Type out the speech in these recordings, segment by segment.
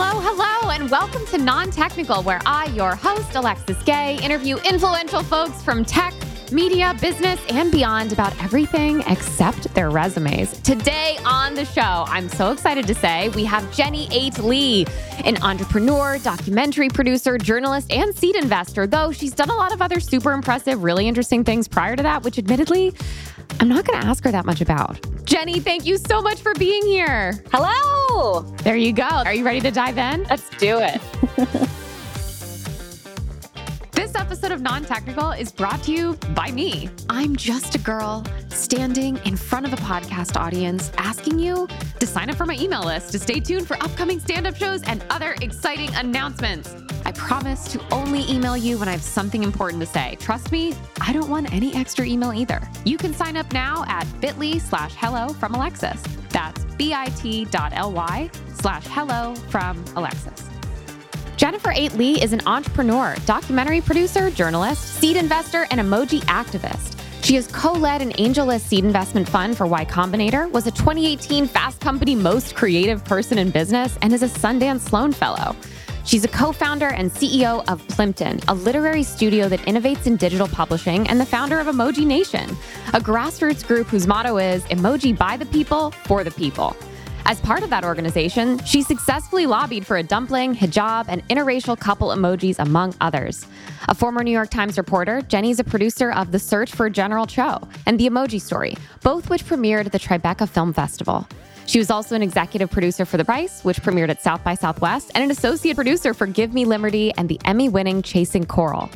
Hello, hello, and welcome to Non Technical, where I, your host, Alexis Gay, interview influential folks from tech, media, business, and beyond about everything except their resumes. Today on the show, I'm so excited to say we have Jenny Eight Lee, an entrepreneur, documentary producer, journalist, and seed investor, though she's done a lot of other super impressive, really interesting things prior to that, which admittedly, I'm not going to ask her that much about. Jenny, thank you so much for being here. Hello. There you go. Are you ready to dive in? Let's do it. Episode of Non Technical is brought to you by me. I'm just a girl standing in front of a podcast audience asking you to sign up for my email list to stay tuned for upcoming stand up shows and other exciting announcements. I promise to only email you when I have something important to say. Trust me, I don't want any extra email either. You can sign up now at bit.ly slash hello from Alexis. That's bit.ly slash hello from Alexis. Jennifer Eight Lee is an entrepreneur, documentary producer, journalist, seed investor, and emoji activist. She has co-led an AngelList seed investment fund for Y Combinator, was a 2018 Fast Company Most Creative Person in Business, and is a Sundance Sloan Fellow. She's a co-founder and CEO of Plimpton, a literary studio that innovates in digital publishing, and the founder of Emoji Nation, a grassroots group whose motto is emoji by the people, for the people. As part of that organization, she successfully lobbied for a dumpling, hijab, and interracial couple emojis, among others. A former New York Times reporter, Jenny's a producer of The Search for General Tso and The Emoji Story, both which premiered at the Tribeca Film Festival. She was also an executive producer for The Price, which premiered at South by Southwest, and an associate producer for Give Me Liberty and the Emmy winning Chasing Coral.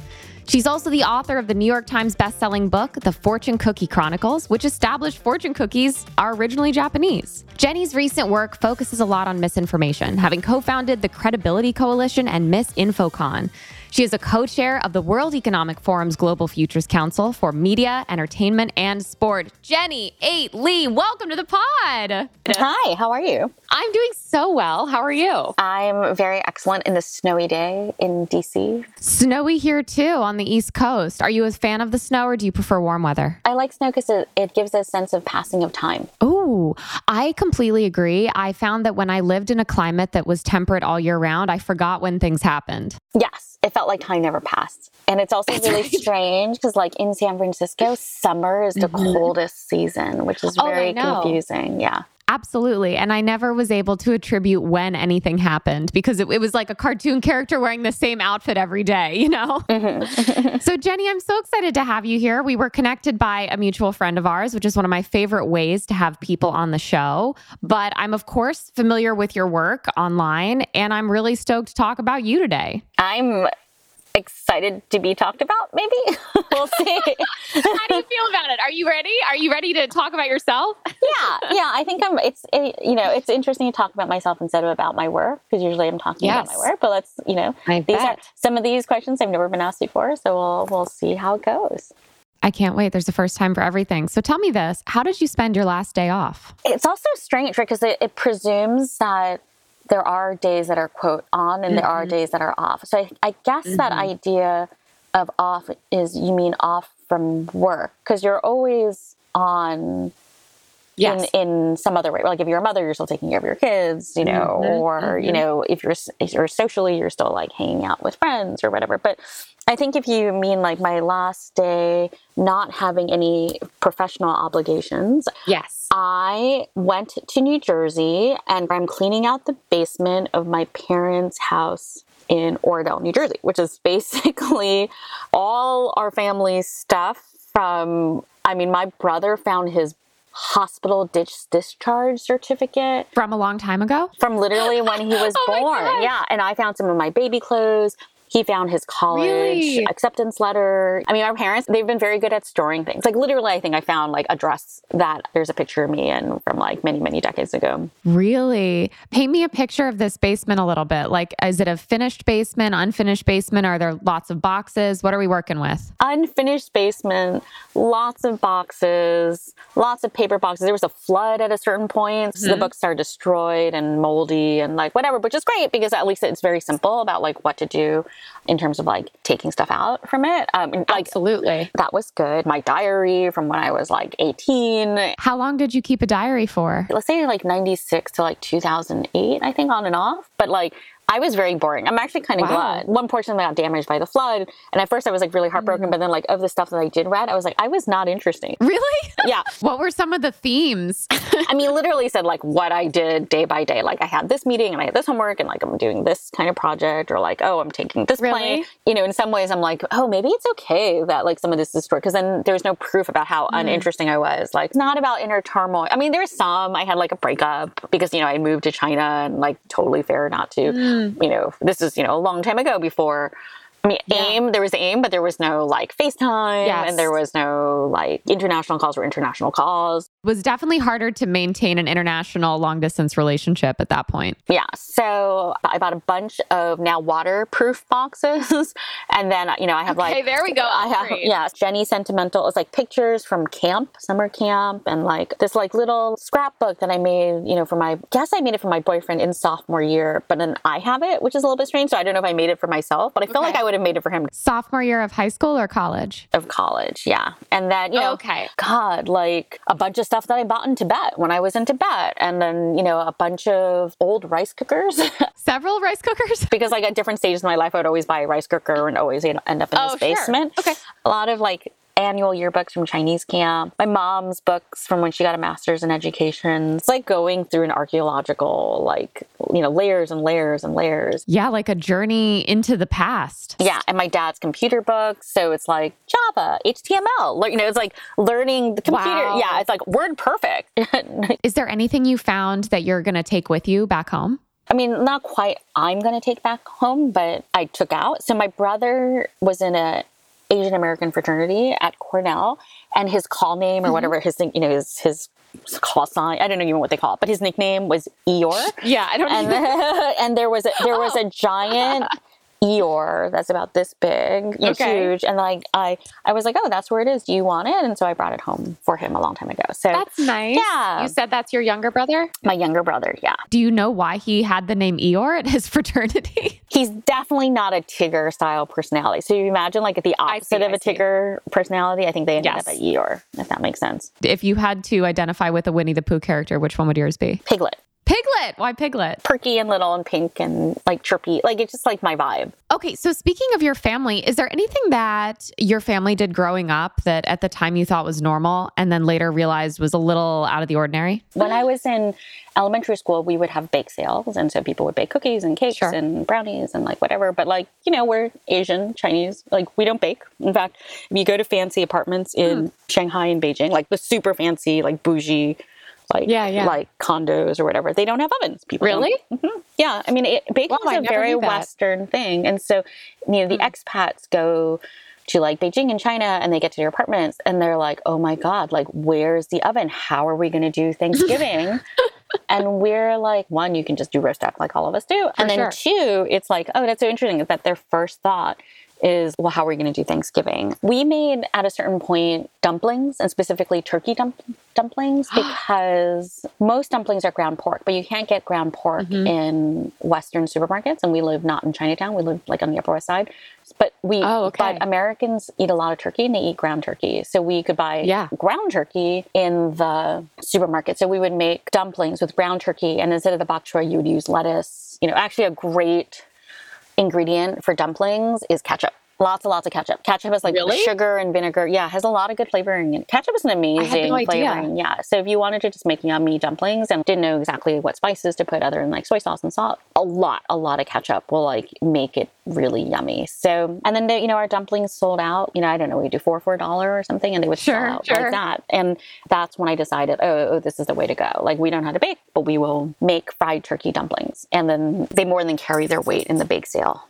She's also the author of the New York Times bestselling book, The Fortune Cookie Chronicles, which established fortune cookies are originally Japanese. Jenny's recent work focuses a lot on misinformation, having co founded the Credibility Coalition and MisInfoCon. She is a co chair of the World Economic Forum's Global Futures Council for Media, Entertainment, and Sport. Jenny Eight Lee, welcome to the pod. Hi, how are you? I'm doing so well. How are you? I'm very excellent in this snowy day in DC. Snowy here too on the East Coast. Are you a fan of the snow or do you prefer warm weather? I like snow because it, it gives a sense of passing of time. Oh, I completely agree. I found that when I lived in a climate that was temperate all year round, I forgot when things happened. Yes, it felt like time never passed. And it's also That's really right. strange because, like in San Francisco, summer is the Mhm. coldest season, which is Oh, very confusing. Yeah. Absolutely. And I never was able to attribute when anything happened because it, it was like a cartoon character wearing the same outfit every day, you know? Mhm. So, Jenny, I'm so excited to have you here. We were connected by a mutual friend of ours, which is one of my favorite ways to have people on the show. But I'm, of course, familiar with your work online, and I'm really stoked to talk about you today. I'm excited to be talked about, maybe. we'll see. How do you feel about it? Are you ready? Are you ready to talk about yourself? yeah yeah i think i'm it's it, you know it's interesting to talk about myself instead of about my work because usually i'm talking about my work but let's you know I these are some of these questions i've never been asked before so we'll we'll see how it goes I can't wait. There's a first time for everything. So, tell me this How did you spend your last day off? it's also strange right because it, it presumes that there are days that are quote on and there are Mhm. days that are off so i, I guess that Mhm. idea of off is you mean off from work because you're always on in, in some other way. Like if you're a mother, you're still taking care of your kids, you know, Mhm, or you mhm. know, if you're if you're socially, you're still like hanging out with friends or whatever. But I think if you mean like my last day, not having any professional obligations, Yes. I went to New Jersey and I'm cleaning out the basement of my parents' house in Oradell, New Jersey, which is basically all our family's stuff from I mean my brother found his hospital ditch discharge certificate From a long time ago? from literally when he was Oh born. Yeah, and I found some of my baby clothes. He found his college Really? acceptance letter. I mean, our parents, they've been very good at storing things. Like literally, I think I found like a dress that there's a picture of me in from like many, many decades ago. Really? Paint me a picture of this basement a little bit. Like, is it a finished basement, unfinished basement? Are there lots of boxes? What are we working with? Unfinished basement, lots of boxes, lots of paper boxes. There was a flood at a certain point. So the Mhm. books are destroyed and moldy and like whatever, which is great because at least it's very simple about like what to do in terms of like taking stuff out from it. Um, like Absolutely. that was good. My diary from when I was like 18, How long did you keep a diary for? let's say like 96 to like 2008, I think on and off. But like, I was very boring. I'm actually kind of Wow. glad. One portion got damaged by the flood. And at first I was like really heartbroken. Mm-hmm. But then like of the stuff that I did read, I was like, I was not interesting. Really? Yeah. what were some of the themes? I mean, literally said like what I did day by day. Like I had this meeting and I had this homework and like I'm doing this kind of project or like, oh, I'm taking this Really? plane. You know, in some ways I'm like, oh, maybe it's okay that like some of this is stored because then there's no proof about how hmm. uninteresting I was. Like not about inner turmoil. I mean, there's some. I had like a breakup because, you know, I moved to China and like totally fair not to, hmm. You know, this is, you know, a long time ago before I mean, AIM, there was AIM, but there was no like FaceTime Yes. and there was no like international calls or international calls. Was definitely harder to maintain an international long distance relationship at that point. Yeah. So I bought a bunch of now waterproof boxes. and then, you know, I have like. Okay, there we go. I have, yeah, Jenny Sentimental. It's like pictures from camp, summer camp, and like this like little scrapbook that I made, you know, for my, guess I made it for my boyfriend in sophomore year, but then I have it, which is a little bit strange. So I don't know if I made it for myself, but I feel Okay. like I would have made it for him Sophomore year of high school or college? of college. Yeah. And then, you know, Okay. God, like a bunch of stuff that I bought in Tibet when I was in Tibet. And then, you know, a bunch of old rice cookers. Several rice cookers? because like at different stages in my life, I would always buy a rice cooker and always you know, end up in Oh, this sure. basement. Okay. A lot of like annual yearbooks from Chinese camp. My mom's books from when she got a master's in education. It's like going through an archaeological, like, you know, layers and layers and layers. Yeah, like a journey into the past. Yeah, and my dad's computer books. So it's like Java, HTML. Like, You know, it's like learning the computer. Wow. Yeah, it's like word perfect. Is there anything you found that you're going to take with you back home? I mean, not quite I'm going to take back home, but I took out. So my brother was in a Asian American fraternity at Cornell, and his call name or mm-hmm. whatever his you know, his his call sign. I don't know even what they call it, but his nickname was Eeyore. Yeah, I don't and and there was a, there was a giant Eeyore that's about this big, know, Okay. huge, and like I I was like, oh, that's where it is. Do you want it? And so I brought it home for him a long time ago. So That's nice. Yeah. You said that's your younger brother? my younger brother, yeah, Do you know why he had the name Eeyore at his fraternity? he's definitely not a Tigger style personality. So you imagine like the opposite see, of I a see. Tigger personality. I think they ended Yes. up at Eeyore, if that makes sense. if you had to identify with a Winnie the Pooh character, which one would yours be? Piglet, Piglet. Why Piglet? perky and little and pink and like chirpy. Like it's just like my vibe. Okay, so speaking of your family, is there anything that your family did growing up that at the time you thought was normal and then later realized was a little out of the ordinary? When I was in elementary school, we would have bake sales. And so people would bake cookies and cakes Sure. and brownies and like whatever. But like, you know, we're Asian, Chinese, like we don't bake. In fact, if you go to fancy apartments in Hmm. Shanghai and Beijing, like the super fancy, like bougie, like, Yeah, yeah. like condos or whatever, they don't have ovens. People Really? Mhm. Yeah. I mean, it, baking Wow, is a very. Hmm. Western thing. And so, you know, the expats go to like Beijing and China and they get to their apartments and they're like, oh my God, like, where's the oven? How are we going to do Thanksgiving? and we're like, one, you can just do roast duck like all of us do. and then sure. two, it's like, oh, that's so interesting is that their first thought is, well, how are we going to do Thanksgiving? We made at a certain point dumplings and specifically turkey dump- dumplings because most dumplings are ground pork, but you can't get ground pork Mm-hmm. in Western supermarkets. And we live not in Chinatown, we live like on the Upper West Side. But we, Oh, okay. but Americans eat a lot of turkey and they eat ground turkey. So we could buy Yeah. ground turkey in the supermarket. So we would make dumplings with ground turkey, and instead of the bok choy, you would use lettuce. You know, actually, a great ingredient for dumplings is ketchup. Lots and lots of ketchup. Ketchup is like Really? sugar and vinegar. Yeah, has a lot of good flavoring. And ketchup is an amazing no idea. flavoring. Yeah. So if you wanted to just make yummy dumplings and didn't know exactly what spices to put other than like soy sauce and salt, a lot, a lot of ketchup will like make it really yummy. So and then the, you know our dumplings sold out. You know I don't know we do four for a dollar or something, and they would Sure, sell out sure. like that. And that's when I decided, oh, oh, this is the way to go. Like we don't know how to bake, but we will make fried turkey dumplings, and then they more than carry their weight in the bake sale.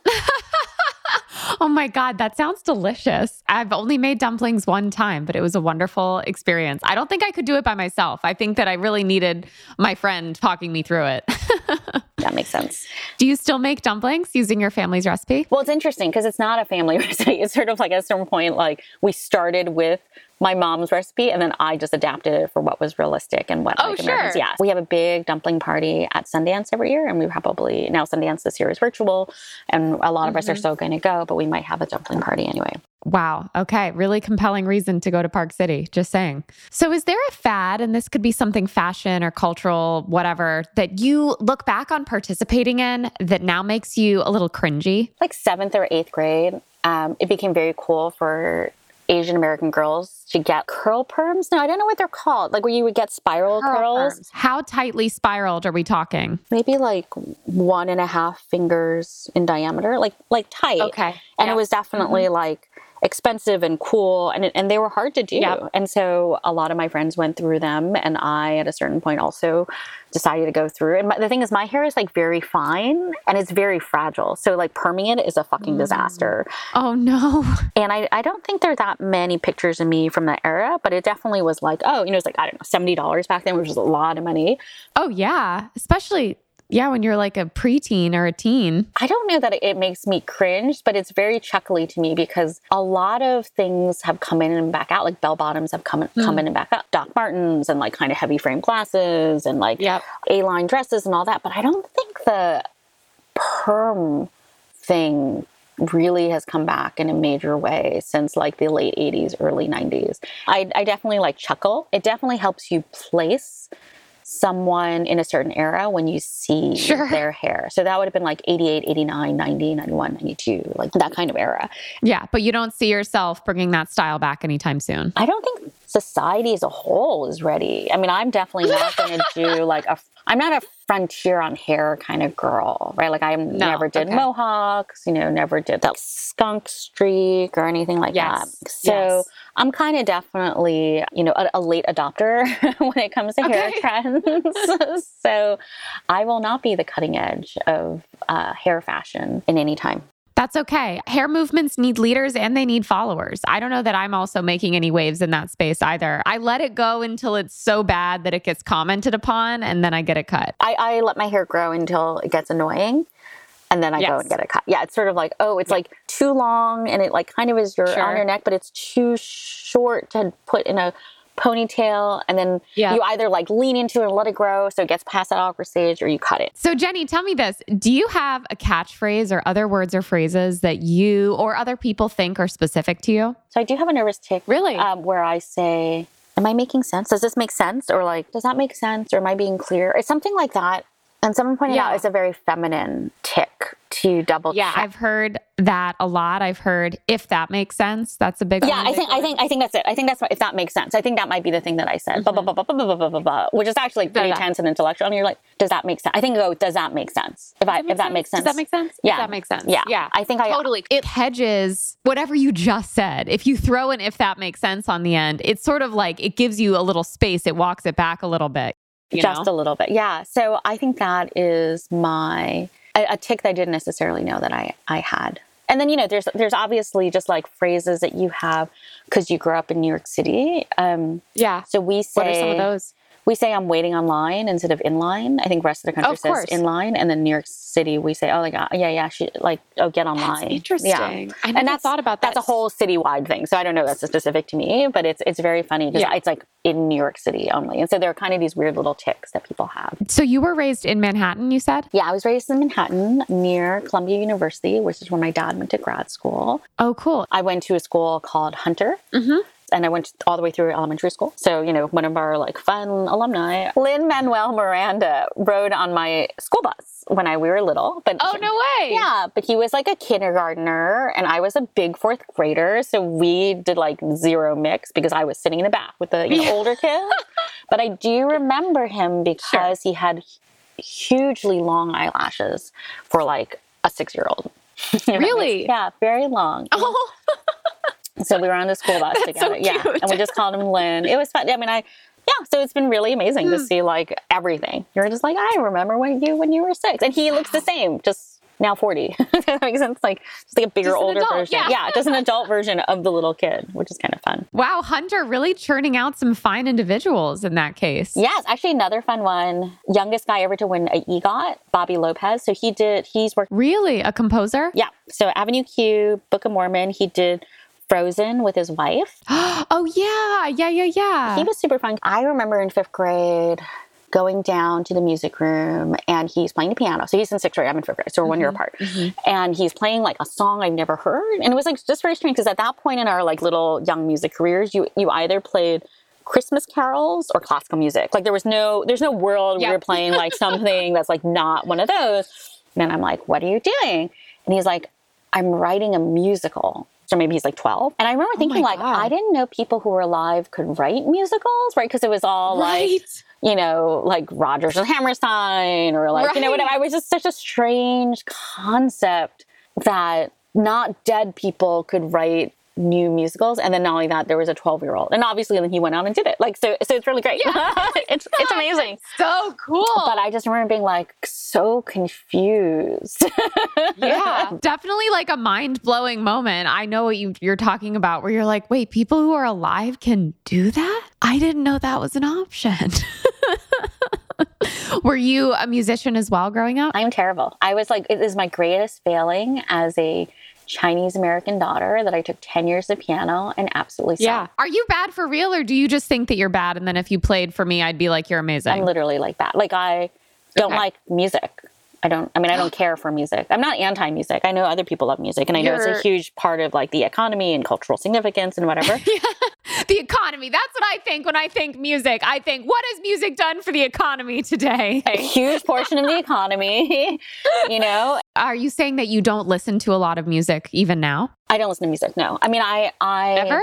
Oh my God, that sounds delicious. I've only made dumplings one time, but it was a wonderful experience. I don't think I could do it by myself. I think that I really needed my friend talking me through it. That makes sense. Do you still make dumplings using your family's recipe? Well, it's interesting because it's not a family recipe. It's sort of like at some point, like we started with my mom's recipe and then I just adapted it for what was realistic and what oh, like sure. Americans. Yeah. We have a big dumpling party at Sundance every year and we probably now Sundance this year is virtual and a lot of mm-hmm. us are still going to go, but we might have a dumpling party anyway. Wow. Okay. Really compelling reason to go to Park City. Just saying. So, is there a fad, and this could be something fashion or cultural, whatever, that you look back on participating in that now makes you a little cringy? Like seventh or eighth grade, um, it became very cool for Asian American girls to get curl perms. No, I don't know what they're called. Like where you would get spiral curl curls. Perms. How tightly spiraled are we talking? Maybe like one and a half fingers in diameter, like like tight. Okay. And it was definitely mm-hmm. like expensive and cool and, and they were hard to do. Yep. And so a lot of my friends went through them and I at a certain point also decided to go through. And my, the thing is my hair is like very fine and it's very fragile. So like perming it is a fucking mm. disaster. Oh no. And I, I don't think there are that many pictures of me from that era, but it definitely was like, oh, you know, it's like, I don't know, $70 back then, which was a lot of money. Oh yeah. Especially yeah, when you're like a preteen or a teen. I don't know that it makes me cringe, but it's very chuckly to me because a lot of things have come in and back out. Like bell bottoms have come, mm. come in and back out. Doc Martens and like kind of heavy frame glasses and like yep. A line dresses and all that. But I don't think the perm thing really has come back in a major way since like the late 80s early 90s I, I definitely like chuckle it definitely helps you place someone in a certain era when you see sure. their hair. So that would have been like 88, 89, 90, 91, 92, like that kind of era. Yeah, but you don't see yourself bringing that style back anytime soon. I don't think society as a whole is ready. I mean, I'm definitely not going to do like a I'm not a frontier on hair kind of girl, right? Like I no, never did okay. mohawks, you know, never did that skunk streak or anything like yes. that. So yes. I'm kind of definitely, you know, a, a late adopter when it comes to okay. hair trends. so I will not be the cutting edge of uh, hair fashion in any time. That's okay. Hair movements need leaders and they need followers. I don't know that I'm also making any waves in that space either. I let it go until it's so bad that it gets commented upon and then I get it cut. I, I let my hair grow until it gets annoying and then I yes. go and get it cut. Yeah, it's sort of like, oh, it's yeah. like too long and it like kind of is your sure. on your neck, but it's too short to put in a ponytail and then yeah. you either like lean into it and let it grow so it gets past that awkward stage or you cut it. So Jenny, tell me this. Do you have a catchphrase or other words or phrases that you or other people think are specific to you? So I do have a nervous tic. Really? Um, where I say, am I making sense? Does this make sense? Or like, does that make sense? Or am I being clear? It's something like that. And someone pointed yeah. out it's a very feminine tic to double yeah, check. I've heard that a lot. I've heard if that makes sense. That's a big Yeah, I think I think I think that's it. I think that's what, if that makes sense. I think that might be the thing that I said. Mm-hmm. which is actually pretty tense and intellectual. And you're like, does that make sense? I think go, does that make sense? If I if that makes sense. Does that make sense? Yeah. that makes sense. Yeah. Yeah. I think I totally it hedges whatever you just said. If you throw an if that makes sense on the end, it's sort of like it gives you a little space. It walks it back a little bit. Just know? a little bit. Yeah. So I think that is my a, a tic that I didn't necessarily know that I, I had. And then you know, there's there's obviously just like phrases that you have because you grew up in New York City. Um, yeah. So we say what are some of those? We say I'm waiting online instead of in line. I think rest of the country oh, says in line, and then New York City we say, oh like god, yeah, yeah, she like oh get online. That's interesting. Yeah. I never and that's thought about that. That's a whole citywide thing. So I don't know that's specific to me, but it's it's very funny because yeah. it's like in New York City only, and so there are kind of these weird little tics that people have. So you were raised in Manhattan, you said? Yeah, I was raised in Manhattan near Columbia University, which is where my dad went to grad school. Oh, cool. I went to a school called Hunter. Mm-hmm and I went all the way through elementary school. So, you know, one of our like fun alumni, Lin Manuel Miranda, rode on my school bus when I we were little. But oh no way! Yeah, but he was like a kindergartner, and I was a big fourth grader. So we did like zero mix because I was sitting in the back with the you know, older kids. but I do remember him because sure. he had hugely long eyelashes for like a six year old. really? yeah, very long. Oh. So we were on the school bus together. So yeah. And we just called him Lin. It was fun. I mean, I, yeah, so it's been really amazing to hmm. see like everything. You're just like, I remember when you when you were six, and he looks the same, just now 40. that makes sense. Like just like a bigger, older adult, version. yeah. just an adult version of the little kid, which is kind of fun. Wow, Hunter really churning out some fine individuals in that case. Yes, actually another fun one. Youngest guy ever to win a EGOT, Bobby Lopez. So he did. He's worked. Really? A composer? Yeah. So Avenue Q, Book of Mormon. He did Frozen with his wife. oh, yeah. Yeah, yeah, yeah. He was super fun. I remember in fifth grade going down to the music room and he's playing the piano. So he's in sixth grade, I'm in fifth grade, so we're one year mm-hmm, apart. Mm-hmm. And he's playing like a song I've never heard. And it was like just very strange because at that point in our like little young music careers, you you either played Christmas carols or classical music. Like there was no there's no world Yeah. where you're playing like something that's like not one of those. And I'm like, what are you doing? And he's like, I'm writing a musical. So maybe he's like 12. And I remember oh thinking like, Oh God. I didn't know people who were alive could write musicals, right? Because it was all like you know, like Rodgers and Hammerstein or like, you know, whatever. I was just such a strange concept that not dead people could write new musicals. And then not only that, there was a 12 year old. And obviously then he went out and did it. Like, so, so it's really great. it's, it's amazing. So cool. But I just remember being like so confused. yeah, definitely like a mind blowing moment. I know what you, you're talking about, where you're like, wait, people who are alive can do that? I didn't know that was an option. Were you a musician as well growing up? I'm terrible. I was like, it is my greatest failing as a Chinese American daughter that I took 10 years of piano and absolutely sucked. Are you bad for real, or do you just think that you're bad? And then if you played for me, I'd be like, you're amazing. I'm literally like that. Like I don't Okay. like music. I don't. I mean, I don't care for music. I'm not anti-music. I know other people love music, and I know it's a huge part of like the economy and cultural significance and whatever. the economy. That's what I think when I think music. I think, what has music done for the economy today? a huge portion of the economy. You know, Are you saying that you don't listen to a lot of music even now? I don't listen to music. No, I mean, I, I Ever?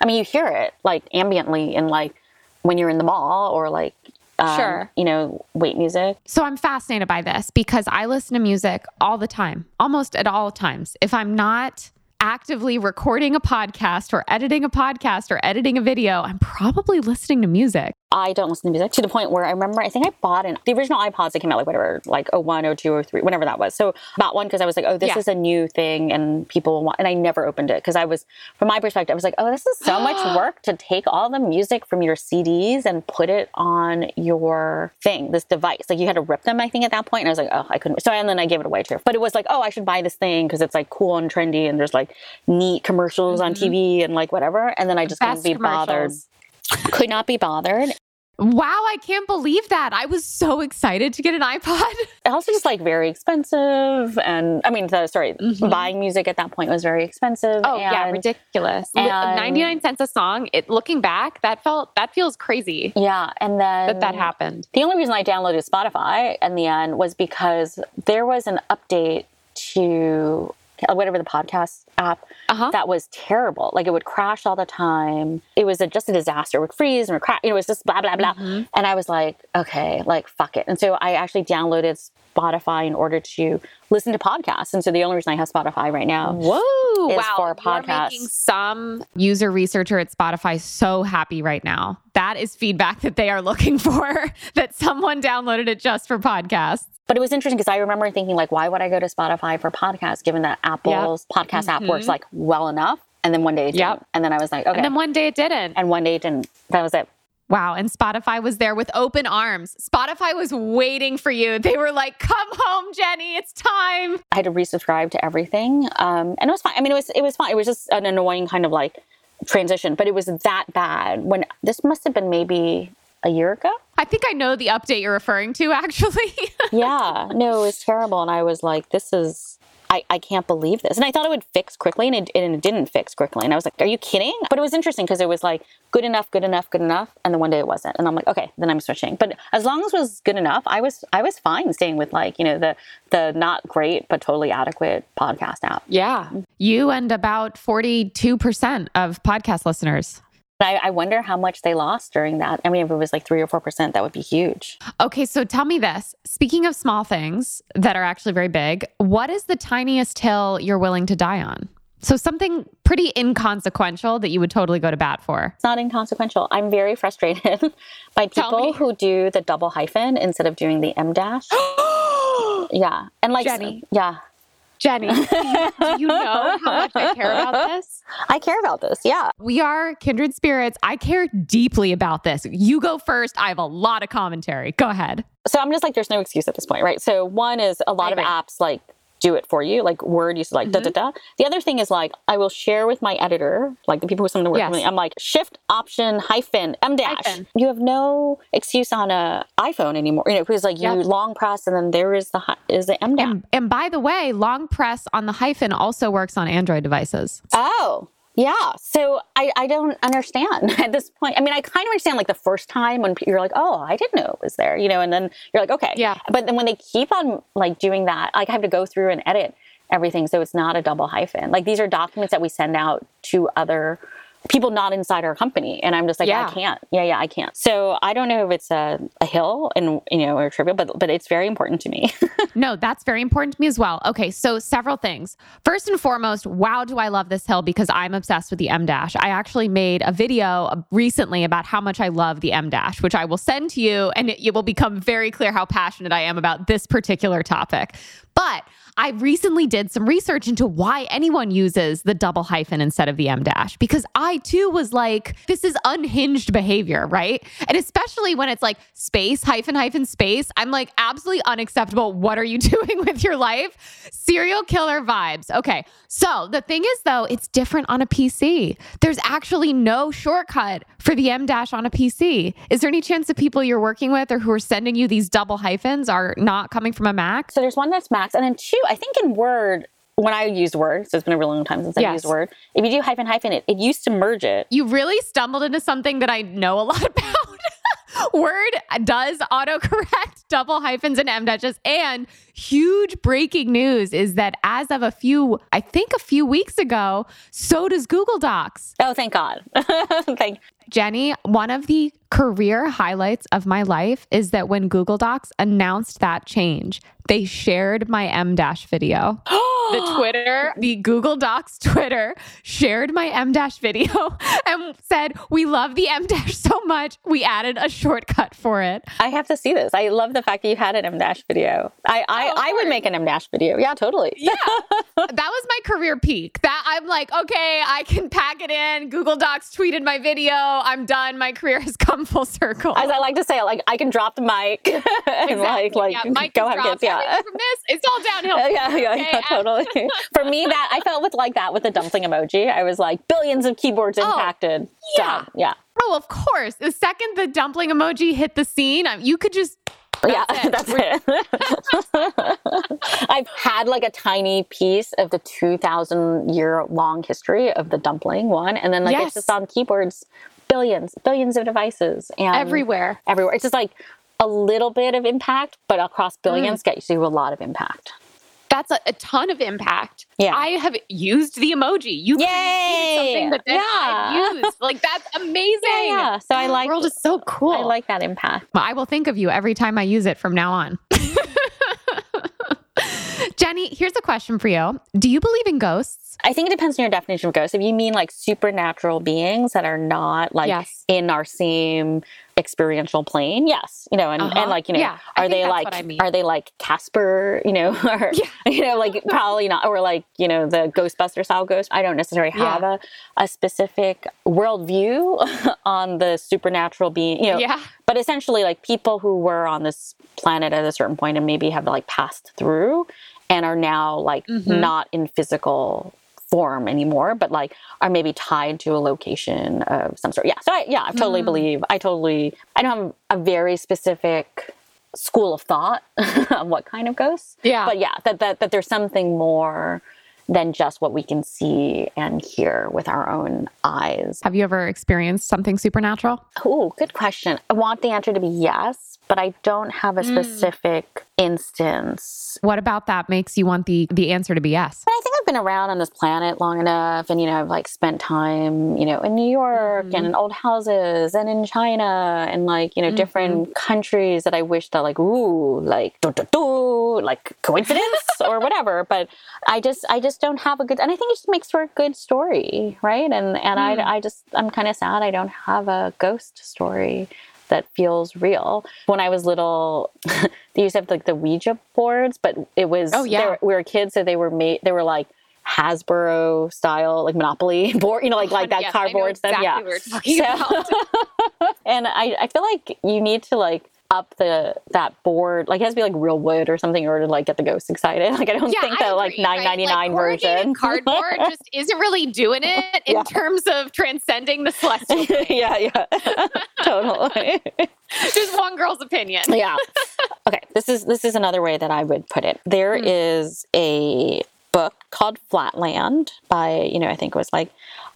I mean, you hear it like ambiently in like when you're in the mall or like, um, Sure. you know, wait music. So I'm fascinated by this because I listen to music all the time, almost at all times. If I'm not actively recording a podcast or editing a podcast or editing a video, I'm probably listening to music. I don't listen to music to the point where I remember I think I bought an the original iPods that came out like whatever like a 01, or 02, or 03, whenever that was. So bought one because I was like, oh, this Yeah. is a new thing and people want and I never opened it because I was from my perspective, I was like, oh, this is so much work to take all the music from your CDs and put it on your thing, this device. Like you had to rip them, I think, at that. And I was like, oh, I couldn't. So and then I gave it away too. But it was like, oh, I should buy this thing because it's like cool and trendy and there's like neat commercials on mm-hmm. TV and like whatever. And then I just couldn't be bothered. Commercials. Could not be bothered. Wow, I can't believe that. I was so excited to get an iPod. It also just like very expensive and i mean the, sorry Mhm. buying music at that point was very expensive Oh yeah, and- ridiculous. And- 99 cents a song. It looking back, that felt that feels crazy yeah and then that that happened. the only reason i downloaded spotify in the end was because there was an update to whatever the podcast app Uh-huh. that was terrible. Like it would crash all the time. It was a, just a disaster. It would freeze and would crash. It was just blah blah blah. Mhm. and i was like okay like fuck it. And so i actually downloaded spotify in order to listen to podcasts and so the only reason i have spotify right now Whoa! is wow, for you're podcasts. making some user researcher at Spotify so happy right now. That is feedback that they are looking for. that someone downloaded it just for podcasts. But it was interesting because I remember thinking, like, why would I go to Spotify for podcasts given that Apple's podcast app works Mhm. like well enough? And then one day it Yep. didn't. And then I was like, okay. And then one day it didn't. and one day it didn't. That was it. Wow. And Spotify was there with open arms. Spotify was waiting for you. They were like, come home, Jenny. It's time. I had to resubscribe to everything. Um, and it was fine. I mean, it was it was fine. It was just an annoying kind of like transition, but it was that bad when this must have been maybe a year ago. I think I know the update you're referring to, actually. yeah, no, it was terrible. And I was like, this is, I, I can't believe this. And I thought it would fix quickly and it, and it didn't fix quickly. And I was like, are you kidding? But it was interesting because it was like good enough, good enough, good enough. And then one day it wasn't. And I'm like, okay, then I'm switching. But as long as it was good enough, I was, I was fine staying with like, you know, the, the not great, but totally adequate podcast app. yeah. Mm-hmm. You and about 42% of podcast listeners. I, I wonder how much they lost during that. I mean, if it was like three or 4%, that would be huge. Okay, so tell me this. Speaking of small things that are actually very big, what is the tiniest hill you're willing to die on? So something pretty inconsequential that you would totally go to bat for. It's not inconsequential. I'm very frustrated by people who do the double hyphen instead of doing the M dash. yeah. And like, Jenny. yeah. Jenny, do you, do you know how much I care about this? I care about this. Yeah. We are kindred spirits. I care deeply about this. You go first. I have a lot of commentary. Go ahead. So I'm just like, there's no excuse at this point, right? So one is a lot of apps like do it for you. Like Word used to like da mm-hmm. da da. The other thing is like I will share with my editor, like the people who come to work Yes. with me. I'm like Shift Option hyphen M dash. Hyphen. You have no excuse on a iPhone anymore. You know, because like you long press and then there is the is the M dash. And, and by the way, long press on the hyphen also works on Android devices. Oh, yeah. So I, I don't understand at this point. I mean, I kind of understand like the first time when you're like, oh, I didn't know it was there, you know, and then you're like, okay. Yeah. But then when they keep on like doing that, like I have to go through and edit everything so it's not a double hyphen. Like these are documents that we send out to other people not inside our company and i'm just like Yeah. i can't yeah yeah i can't so i don't know if it's a, a hill and you know or trivial but but it's very important to me No, that's very important to me as well. Okay, so several things. First and foremost, wow, do I love this hill because I'm obsessed with the M dash. I actually made a video recently about how much I love the M dash, which I will send to you, and it, it will become very clear how passionate I am about this particular topic. But I recently did some research into why anyone uses the double hyphen instead of the M dash because I too was like, this is unhinged behavior, right? And especially when it's like space, hyphen, hyphen, space, I'm like, absolutely unacceptable. What are you doing with your life? Serial killer vibes. Okay. So the thing is, though, it's different on a PC. There's actually no shortcut for the M dash on a PC. Is there any chance that people you're working with or who are sending you these double hyphens are not coming from a Mac? So there's one that's Macs, and then two, I think in Word, when I used Word, so it's been a really long time since I Yes. used Word, if you do hyphen hyphen it, it used to merge it. You really stumbled into something that I know a lot about. Word does autocorrect double hyphens and M dashes. And huge breaking news is that as of a few, I think a few weeks ago, so does Google Docs. Oh, thank God. thank Jenny, one of the career highlights of my life is that when Google Docs announced that change, they shared my M dash video. the Twitter, the Google Docs Twitter shared my M dash video and said, We love the M dash so much. We added a shortcut for it. I have to see this. I love the fact that you had an M dash video. I I, Oh, I would make an M dash video. Yeah, totally. Yeah. that was my career peak. That I'm like, okay, I can pack it in. Google Docs tweeted my video. I'm done. My career has come full circle. As I like to say, like I can drop the mic and like like yeah, Mike go have dropped. kids. Yeah. From this, it's all downhill. yeah, yeah, Okay, yeah, totally. For me, that I felt with like that with the dumpling emoji. I was like billions of keyboards oh, impacted. Oh, yeah. Done. yeah. Oh, of course. The second the dumpling emoji hit the scene, you could just. yeah, it. that's it. I've had like a tiny piece of the 2000 year long history of the dumpling one. And then like Yes. it's just on keyboards, billions, billions of devices. And Everywhere. Everywhere. It's just like a little bit of impact, but across billions Mm. gets you a lot of impact. That's a, a ton of impact. Yeah. I have used the emoji. You Yay! something that Yeah. I used. Like that's amazing. Yeah, yeah. So I like The world is so cool. I like that impact. Well, I will think of you every time I use it from now on. Jenny, here's a question for you. Do you believe in ghosts? I think it depends on your definition of ghosts. If you mean like supernatural beings that are not like Yes. in our same experiential plane, yes, you know, and, Uh-huh. and like you know, Yeah, are they like I mean. are they like Casper, you know, or you know, like probably not, or like you know the Ghostbuster style ghost. I don't necessarily have Yeah. a a specific worldview on the supernatural being, you know, Yeah. but essentially like people who were on this planet at a certain point and maybe have like passed through and are now like Mm-hmm. not in physical form anymore but like are maybe tied to a location of some sort yeah so I, yeah i totally Mm. believe i totally i don't have a very specific school of thought of what kind of ghosts Yeah. but yeah that, that that there's something more than just what we can see and hear with our own eyes Have you ever experienced something supernatural? Oh, good question. I want the answer to be yes, but I don't have a Mm. specific instance. What about that makes you want the the answer to be yes? But I think I've been around on this planet long enough, and you know, I've like spent time, you know, in New York and hmm. in old houses and in China and like you know hmm. different countries that I wish that like ooh like do do do like coincidence or whatever. But I just I just don't have a good, and I think it just makes for a good story, right? And and I hmm. I just I'm kind of sad I don't have a ghost story that feels real. When I was little, they used to have like the Ouija boards, but it was Oh, yeah. were- we were kids, so they were made they were like Hasbro style, like Monopoly board, you know, like like that Yes, cardboard stuff. Yeah. what we're talking So- about. and I, I feel like you need to like up the that board like it has to be like real wood or something in order to like get the ghosts excited like i don't Yeah, think I the like agree, right? 999 version cardboard just isn't really doing it in Yeah. terms of transcending the celestial. yeah yeah totally just one girl's opinion. yeah okay this is this is another way that i would put it There Hmm. is a book called flatland by you know i think it was like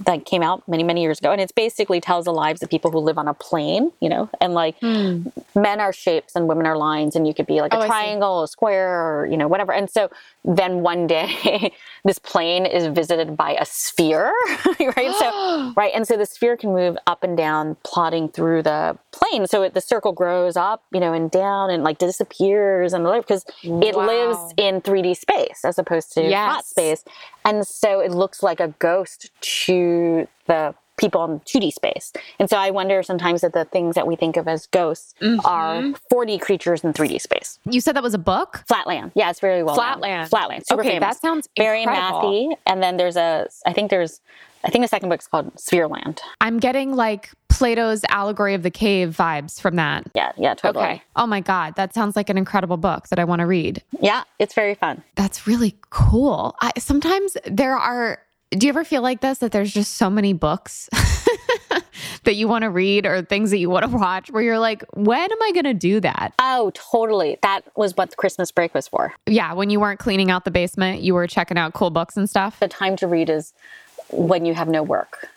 that came out many many years ago and it basically tells the lives of people who live on a plane you know and like hmm. men are shapes and women are lines and you could be like Oh, a triangle a square or you know whatever and so then one day this plane is visited by a sphere right so right and so the sphere can move up and down plodding through the plane so it, the circle grows up you know and down and like disappears and because it Wow. lives in 3d space as opposed to flat Yes. Space and so it looks like a ghost to the people in 2D space. And so I wonder sometimes that the things that we think of as ghosts Mm-hmm. are 4D creatures in 3D space. You said that was a book? Flatland. Yeah, it's very well known. Flatland. Flatland. Super Okay, famous. that sounds very mathy. And then there's a I think there's I think the second book's called Sphereland. I'm getting like Plato's Allegory of the Cave vibes from that. Yeah, yeah, totally. Okay. Oh my God. That sounds like an incredible book that I want to read. Yeah, it's very fun. That's really cool. I, sometimes there are, do you ever feel like this that there's just so many books that you want to read or things that you want to watch where you're like, when am I going to do that? Oh, totally. That was what the Christmas break was for. Yeah. When you weren't cleaning out the basement, you were checking out cool books and stuff. The time to read is when you have no work.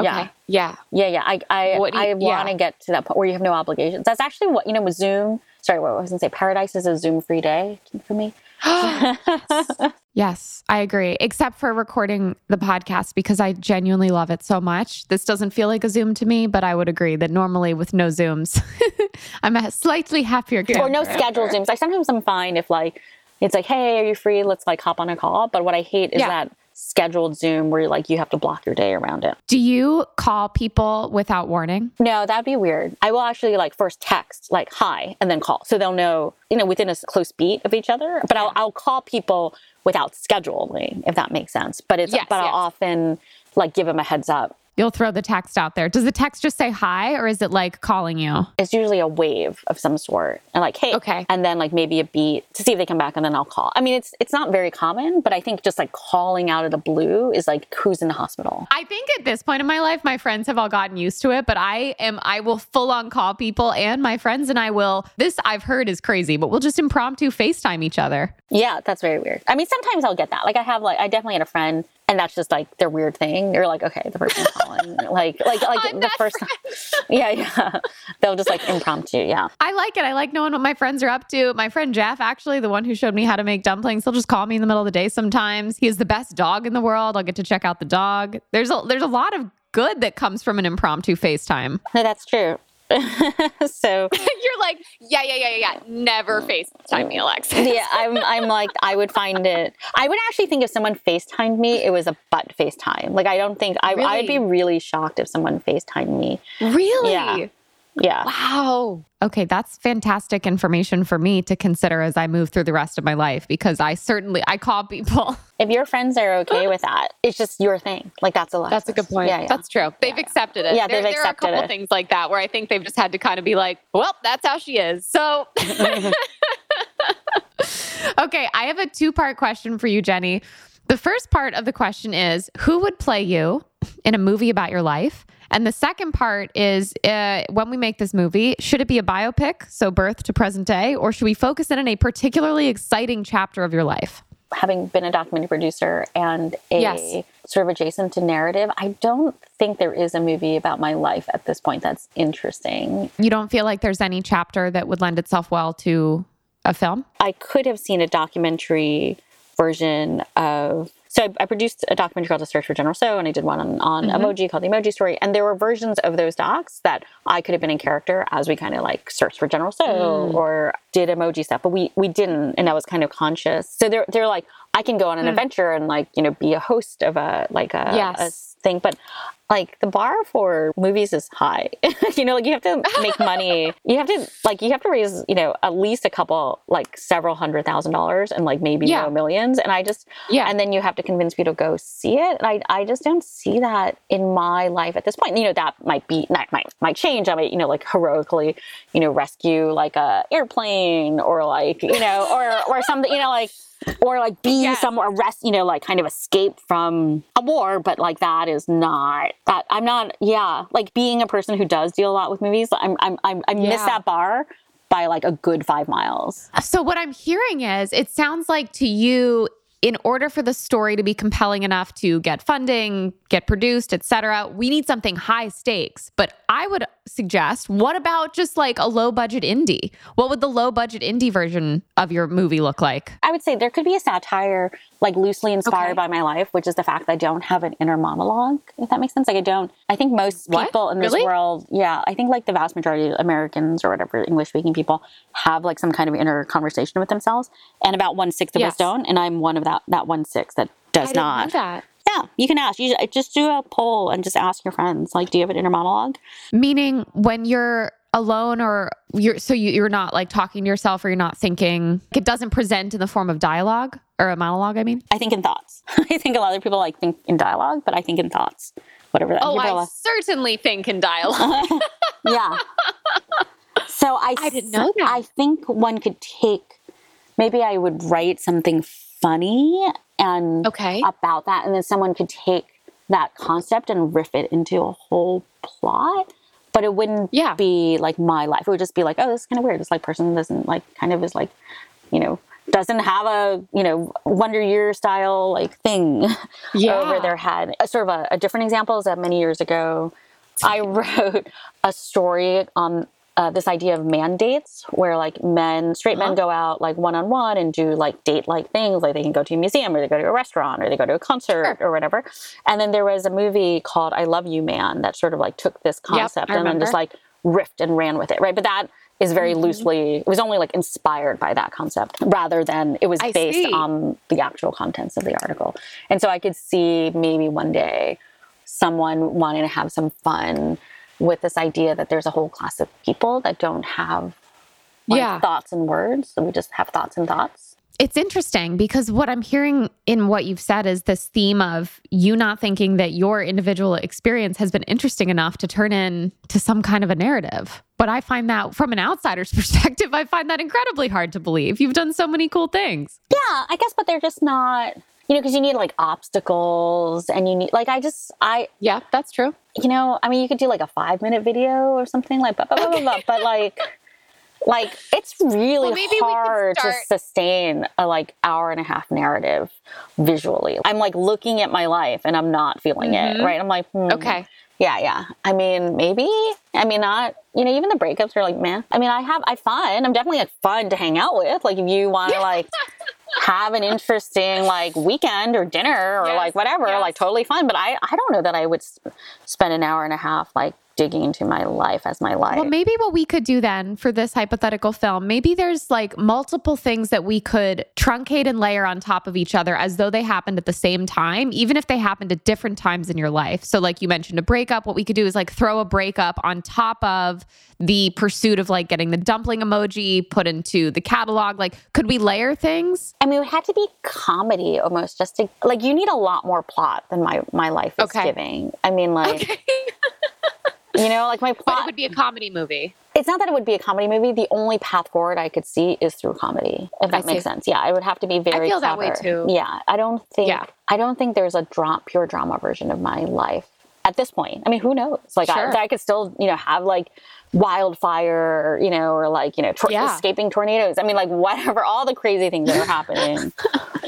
Yeah. Yeah. Yeah, yeah. I I, you- I want to yeah. get to that point where you have no obligations. That's actually what you know with Zoom. Sorry, what was I was going to say. Paradise is a Zoom free day for me. Yes, I agree. Except for recording the podcast because I genuinely love it so much. This doesn't feel like a Zoom to me, but I would agree that normally with no Zooms, I'm a slightly happier Or no scheduled Zooms. Like sometimes I'm fine if like it's like, hey, are you free? Let's like hop on a call. But what I hate is Yeah. that scheduled Zoom where like you have to block your day around it. Do you call people without warning? No, that'd be weird. I will actually like first text like hi and then call. So they'll know, you know, within a close beat of each other. But I'll I'll call people without scheduling, if that makes sense. But it's Yes, but I'll often like give them a heads up. You'll throw the text out there. Does the text just say hi or is it like calling you? It's usually a wave of some sort. And like, hey, Okay. and then like maybe a beat to see if they come back and then I'll call. I mean, it's it's not very common, but I think just like calling out of the blue is like who's in the hospital. I think at this point in my life, my friends have all gotten used to it, but I am, I will full on call people and my friends, and I will, this I've heard is crazy, but we'll just impromptu FaceTime each other. Yeah, that's very weird. I mean, sometimes I'll get that. Like I have like I definitely had a friend and that's just like their weird thing. You're like, okay, the person's calling. like like like I'm the first Yeah, yeah. They'll just like impromptu, yeah. I like it. I like knowing what my friends are up to. My friend Jeff, actually, the one who showed me how to make dumplings, he'll just call me in the middle of the day sometimes. He has the best dog in the world. I'll get to check out the dog. There's a there's a lot of good that comes from an impromptu FaceTime. No, that's true. so You're like, yeah, yeah, yeah, yeah, yeah. Never FaceTime me, Alexa. yeah, I'm I'm like I would find it. I would actually think if someone FaceTimed me, it was a butt FaceTime. Like I don't think I really? I would be Really? really shocked if someone FaceTimed me. Really? Yeah. Yeah. Wow. Okay, that's fantastic information for me to consider as I move through the rest of my life because I certainly I call people. If your friends are okay with that, it's just your thing. Like that's a lot. That's a good point. Yeah, yeah. That's true. They've accepted it. Yeah, there, they've there are a couple it. things like that where I think they've just had to kind of be like, well, that's how she is. So, okay, I have a two part question for you, Jenny. The first part of the question is Who would play you in a movie about your life? And the second part is uh, when we make this movie, should it be a biopic, so birth to present day, or should we focus in on a particularly exciting chapter of your life? having been a documentary producer and a Yes. sort of adjacent to narrative, I don't think there is a movie about my life at this point that's interesting. You don't feel like there's any chapter that would lend itself well to a film? I could have seen a documentary version of. So I, I produced a documentary called A Search for General Tso, and I did one on, on mm-hmm. emoji called The Emoji Story. And there were versions of those docs that I could have been in character as we kind of like searched for General Tso mm. or did emoji stuff, but we we didn't, and I was kind of conscious. So they're they're like I can go on an mm. adventure and like you know be a host of a like a, Yes. a thing, but like the bar for movies is high. you know, like you have to make money. You have to like you have to raise, you know, at least a couple like several hundred thousand dollars and like maybe Yeah. no millions. And I just Yeah. and then you have to convince people to go see it. And I I just don't see that in my life at this point. You know, that might be that might might change. I might, you know, like heroically, you know, rescue like a airplane or like, you know, or or something, you know, like or like be Yes. somewhere rest you know like kind of escape from a war but like that is not that i'm not yeah like being a person who does deal a lot with movies i'm i'm, I'm i miss that bar by like a good five miles. So what I'm hearing is it sounds like to you in order for the story to be compelling enough to get funding, get produced, etc., we need something high stakes. But I would suggest what about just like a low budget indie? What would the low budget indie version of your movie look like? i would say there could be a satire like loosely inspired Okay. by my life which is the fact that i don't have an inner monologue if that makes sense like i don't i think most What? people in this Really? world yeah i think like the vast majority of americans or whatever english speaking people have like some kind of inner conversation with themselves and about one sixth of Yes. us don't and i'm one of that that one six that does not that. Yeah, you can ask. You just do a poll and just ask your friends. Like, do you have an inner monologue? Meaning when you're alone or you're so you, you're not like talking to yourself or you're not thinking it doesn't present in the form of dialogue or a monologue i mean I think in thoughts. I think a lot of people like think in dialogue, but I think in thoughts. Whatever that. oh i certainly think in dialogue yeah. So I, I didn't know that. I think one could take. Maybe I would write something funny and okay about that, and then someone could take that concept and riff it into a whole plot. But it wouldn't Yeah. be like my life. It would just be like, oh, this is kind of weird. This like person doesn't like kind of is like, you know, doesn't have a you know Wonder Year style like thing Yeah. over their head. A, sort of a, a different example is that many years ago, I wrote a story on uh, this idea of mandates, where like men, straight Uh-huh. men, go out like one on one and do like date like things, like they can go to a museum or they go to a restaurant or they go to a concert or whatever. And then there was a movie called I Love You Man that sort of like took this concept I and then just like riffed and ran with it, right? But that is very Mm-hmm. loosely, it was only like inspired by that concept rather than it was I based see. on the actual contents of the article. And so I could see maybe one day someone wanting to have some fun with this idea that there's a whole class of people that don't have like, Yeah. thoughts and words. So we just have thoughts and thoughts. It's interesting because what I'm hearing in what you've said is this theme of you not thinking that your individual experience has been interesting enough to turn into some kind of a narrative. But I find that from an outsider's perspective, I find that incredibly hard to believe. You've done so many cool things. Yeah, I guess, but they're just not, you know, because you need like obstacles and you need, like, I just, I, Yeah, that's true. You know, I mean, you could do like a five minute video or something like, blah, blah, blah, blah, blah, but like, like it's really Well, hard to sustain a like hour and a half narrative visually. I'm like looking at my life and I'm not feeling it, right? I'm like, hmm, Mm-hmm. Okay. Yeah, yeah. I mean, maybe. I mean, not. You know, even the breakups are like, man. I mean, I have, I fun. I'm definitely like fun to hang out with. Like, if you want to like have an interesting like weekend or dinner or Yes, like whatever, yes. like totally fun. But I, I don't know that I would s- spend an hour and a half like digging into my life as my life. Well, maybe what we could do then for this hypothetical film, maybe there's like multiple things that we could truncate and layer on top of each other as though they happened at the same time, even if they happened at different times in your life. So, like you mentioned, a breakup, what we could do is like throw a breakup on top of the pursuit of like getting the dumpling emoji put into the catalog. Like, could we layer things? I mean, it would have to be comedy almost just to like you need a lot more plot than my my life is Okay. giving. I mean, like you know, like my but it would be a comedy movie. it's not that it would be a comedy movie. The only path forward I could see is through comedy, if that I makes sense. Yeah, it would have to be very. I feel that way too. Yeah, I don't think. Yeah. I don't think there's a dra- pure drama version of my life at this point. I mean, who knows? Like, Sure. I, I could still, you know, have like wildfire, you know, or like you know, tor- Yeah. escaping tornadoes. I mean, like whatever, all the crazy things that are happening.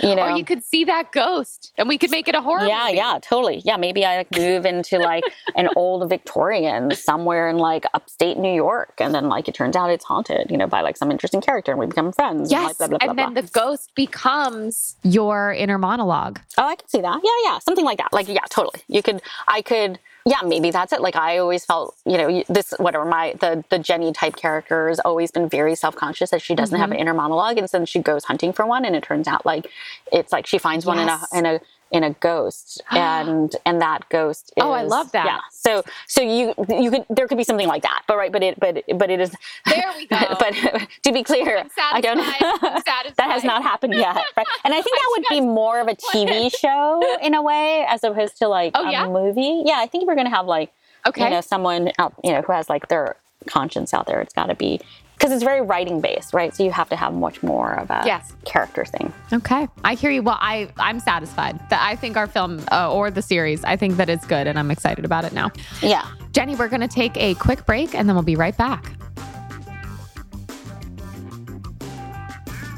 you know, Or you could see that ghost and we could make it a horror yeah, movie. yeah, totally. Yeah, maybe I like move into like an old Victorian somewhere in like upstate New York, and then like it turns out it's haunted, you know, by like some interesting character, and we become friends. and, like, Yes. blah, blah, blah, and then blah. the ghost becomes your inner monologue. oh, I can see that. Yeah, yeah, something like that. Like, yeah, totally. You could, I could. Yeah, maybe that's it. Like I always felt, you know, this whatever my the the Jenny type character has always been very self conscious that she doesn't have Mm-hmm. an inner monologue, and so then she goes hunting for one, and it turns out like it's like she finds one in a in a in a ghost and and that ghost is, Oh, I love that. yeah so so you you could there could be something like that but right but it but but it is There we go. but to be clear I'm don't satisfied. I'm satisfied. that has not happened yet right? and i think that would be more of a tv show in a way as opposed to like Oh, a yeah? movie yeah i think we're gonna have like Okay. you know someone out you know who has like their conscience out there it's got to be because it's very writing based right so you have to have much more of a Yes. character thing Okay, I hear you. Well, I I'm satisfied. That I think our film uh, or the series, I think that it's good, and I'm excited about it now. yeah Jenny, we're going to take a quick break, and then we'll be right back.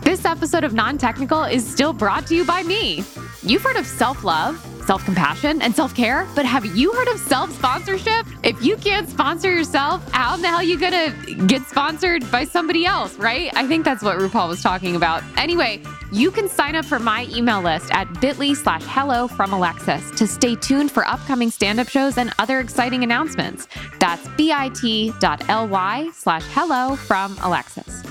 This episode of Non Technical is still brought to you by me. You've heard of self love, self compassion, and self care, but have you heard of self sponsorship? If you can't sponsor yourself, how the hell are you gonna get sponsored by somebody else, right? I think that's what RuPaul was talking about. Anyway, you can sign up for my email list at bit.ly slash hello from Alexis to stay tuned for upcoming stand up shows and other exciting announcements. That's bit.ly slash hello from Alexis.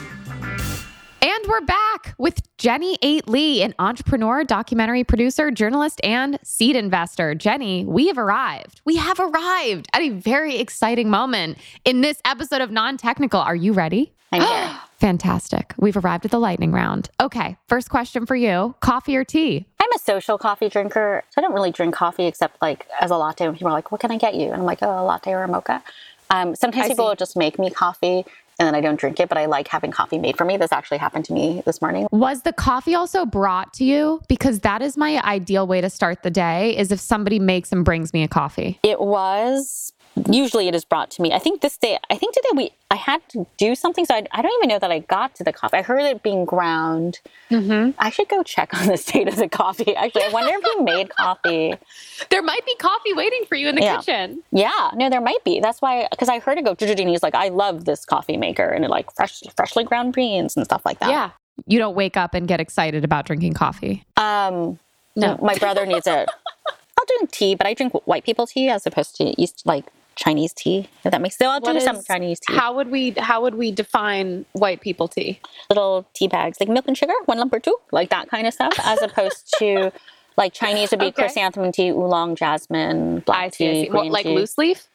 And we're back with Jenny Eight Lee, an entrepreneur, documentary producer, journalist, and seed investor. Jenny, we have arrived. We have arrived at a very exciting moment in this episode of Non Technical. Are you ready? i'm here Fantastic. We've arrived at the lightning round. Okay, first question for you coffee or tea? I'm a social coffee drinker, so I don't really drink coffee except like as a latte. When people are like, "What can I get you?" and I'm like, "Oh, a latte or a mocha." Um, sometimes I people see. will just make me coffee, and then I don't drink it, but I like having coffee made for me. This actually happened to me this morning. Was the coffee also brought to you? Because that is my ideal way to start the day is if somebody makes and brings me a coffee. It was usually it is brought to me. I think this day, I think today we I had to do something, so I, I don't even know that I got to the coffee. I heard it being ground. I should go check on the state of the coffee. Actually, I wonder if he made coffee. There might be coffee waiting for you in the Yeah. kitchen. Yeah, no, there might be. That's why, because I heard it go, and he's like, I love this coffee maker, and it like fresh, freshly ground beans and stuff like that. Yeah. You don't wake up and get excited about drinking coffee. Um, No. my brother needs it. I'll drink tea, but I drink white people tea as opposed to East like Chinese tea. If that makes sense, I'll do some Chinese tea. How would we how would we define white people tea? Little tea bags, like milk and sugar, one lump or two, like that kind of stuff, as opposed to like Chinese would be Okay. chrysanthemum tea, oolong, jasmine, black I see, I tea. What, like tea. loose leaf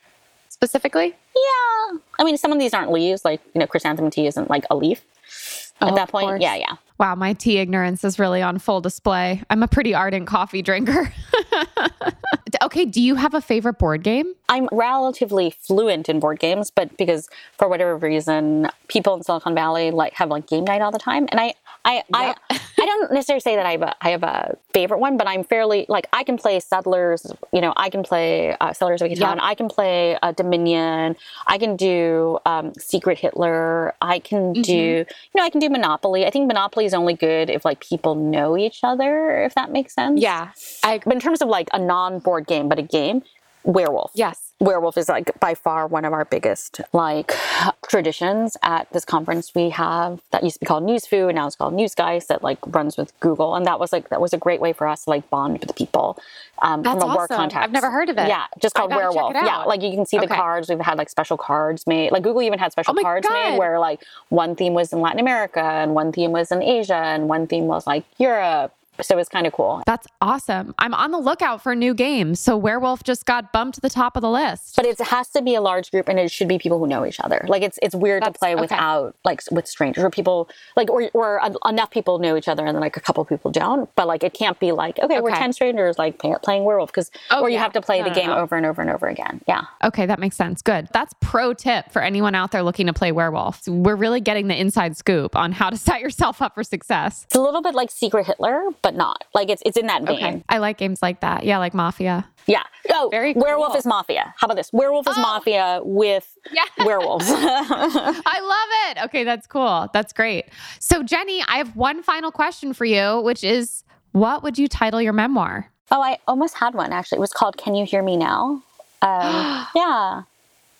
specifically? Yeah, I mean, some of these aren't leaves. Like you know, chrysanthemum tea isn't like a leaf. Oh, At that point, course. yeah, yeah. Wow, my tea ignorance is really on full display. I'm a pretty ardent coffee drinker. okay, do you have a favorite board game? I'm relatively fluent in board games, but because for whatever reason, people in Silicon Valley like have like game night all the time, and I, I, I, I don't necessarily say that I have a, I have a favorite one, but I'm fairly like I can play Settlers, you know, I can play uh, Settlers of Catan, Yep. I can play uh, Dominion, I can do um, Secret Hitler, I can do, you know, I can do Monopoly. I think Monopoly is only good if like people know each other, if that makes sense. Yeah. I But in terms of like a non-board game, but a game, Werewolf. Yes. Werewolf is like by far one of our biggest like traditions at this conference we have that used to be called Newsfoo and now it's called News Guys that like runs with Google and that was like that was a great way for us to like bond with the people um, That's from a work awesome. context. I've never heard of it. Yeah, just called Werewolf. Yeah, like you can see the cards. We've had like special cards made. Like Google even had special Oh cards God. made where like one theme was in Latin America and one theme was in Asia and one theme was like Europe. So it's kind of cool. That's awesome. I'm on the lookout for new games. So Werewolf just got bumped to the top of the list. But it has to be a large group, and it should be people who know each other. Like it's it's weird That's- to play okay. without like with strangers or people like or or enough people know each other, and then like a couple people don't. But like it can't be like okay, we're ten strangers like play, playing werewolf because Oh, or you yeah. have to play No, the no, game no. over and over and over again. Yeah, Okay, that makes sense. Good. That's pro tip for anyone out there looking to play werewolf. We're really getting the inside scoop on how to set yourself up for success. it's a little bit like Secret Hitler, but not like it's it's in that vein. Okay. I like games like that. Yeah, like Mafia. Yeah. Oh, Very werewolf cool. Oh. is mafia. How about this? Werewolf is mafia with Yeah. werewolves. I love it. Okay, that's cool. That's great. So, Jenny, I have one final question for you, which is what would you title your memoir? oh, I almost had one actually. It was called "Can You Hear Me Now." Um, yeah.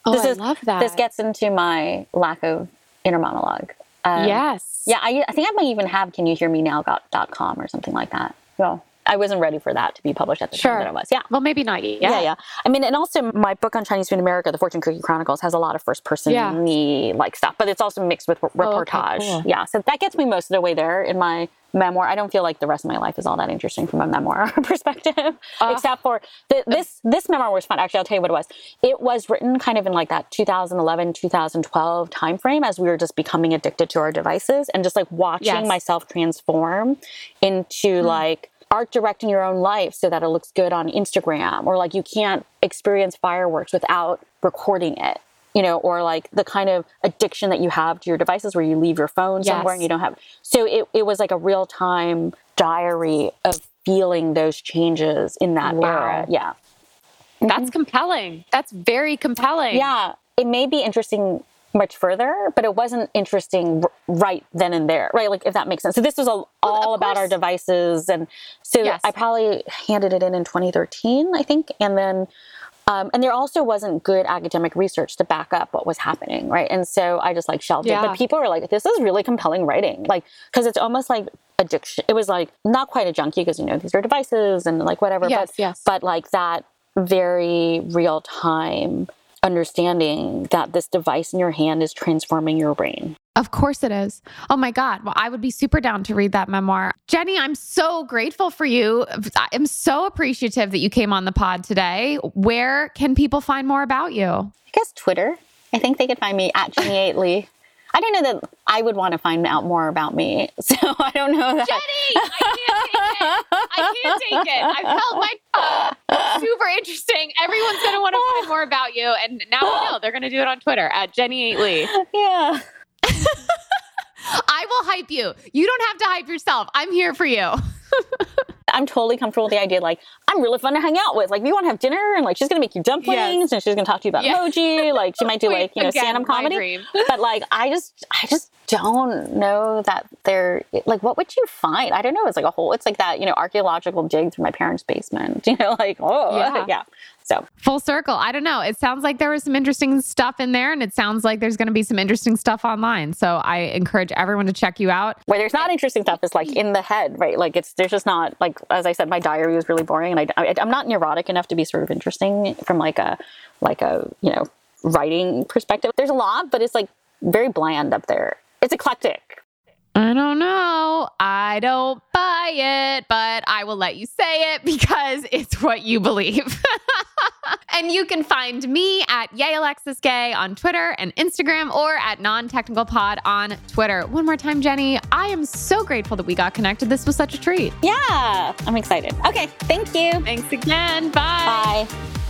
Oh, this I is love that. This gets into my lack of inner monologue. Um, yes. Yeah, I, I think I might even have can you hear me now dot com or something like that. Well, I wasn't ready for that to be published at the Sure. time that I was. Yeah. Well, maybe not yet. Yeah, yeah. I mean, and also my book on Chinese food in America, The Fortune Cookie Chronicles, has a lot of first person like stuff, but it's also mixed with r- Oh, okay, reportage. cool. Yeah, so that gets me most of the way there in my memoir. I don't feel like the rest of my life is all that interesting from a memoir perspective, Uh. except for the, this this memoir was fun. Actually, I'll tell you what it was. It was written kind of in like that 2011 2012 timeframe as we were just becoming addicted to our devices and just like watching Yes. myself transform into like art directing your own life so that it looks good on Instagram or like you can't experience fireworks without recording it you know or like the kind of addiction that you have to your devices where you leave your phone somewhere and you don't have so it, it was like a real time diary of feeling those changes in that Wow. era yeah That's mm-hmm. compelling. That's very compelling. yeah it may be interesting much further but it wasn't interesting r- right then and there right? Like if that makes sense. So this was all, all about our devices and so Yes. i probably handed it in in 2013 i think and then um, and there also wasn't good academic research to back up what was happening right? And so i just like shelved it. But people were like this is really compelling writing like because it's almost like addiction it was like not quite a junkie because you know these are devices and like whatever Yes, but yes. but like that very real time understanding that this device in your hand is transforming your brain. Of course it is. Oh my God. Well, I would be super down to read that memoir. Jenny, I'm so grateful for you. I'm so appreciative that you came on the pod today. Where can people find more about you? I guess Twitter. I think they could find me at Jenny Eight Lee. I don't know that I would want to find out more about me. So I don't know that. Jenny, I can't take it. I can't take it. I felt held uh, my. Super interesting. Everyone's going to want to find more about you. And now we know they're going to do it on Twitter at Jenny Eight Lee. Yeah. I will hype you. You don't have to hype yourself. I'm here for you. I'm totally comfortable with the idea. Like, I'm really fun to hang out with. Like, we want to have dinner, and like, she's gonna make you dumplings, and she's gonna talk to you about Yeah. emoji. Like, she might do like you know Again, stand-up comedy. But like, I just, I just don't know that they're like, what would you find? I don't know. It's like a whole. It's like that you know archaeological dig through my parents' basement. You know, like oh Yeah. yeah. So Full circle. I don't know. It sounds like there was some interesting stuff in there, and it sounds like there's going to be some interesting stuff online. So I encourage everyone to check you out. where there's not interesting stuff is like in the head, right? Like it's there's just not like as I said, my diary was really boring, and I, I I'm not neurotic enough to be sort of interesting from like a like a you know writing perspective. There's a lot, but it's like very bland up there. It's eclectic. I don't know. I don't buy it, but I will let you say it because it's what you believe. and you can find me at Yay Alexis Gay on Twitter and Instagram or at Non Technical Pod on Twitter. One more time, Jenny. I am so grateful that we got connected. This was such a treat. Yeah, I'm excited. Okay, thank you. Thanks again. Bye. Bye.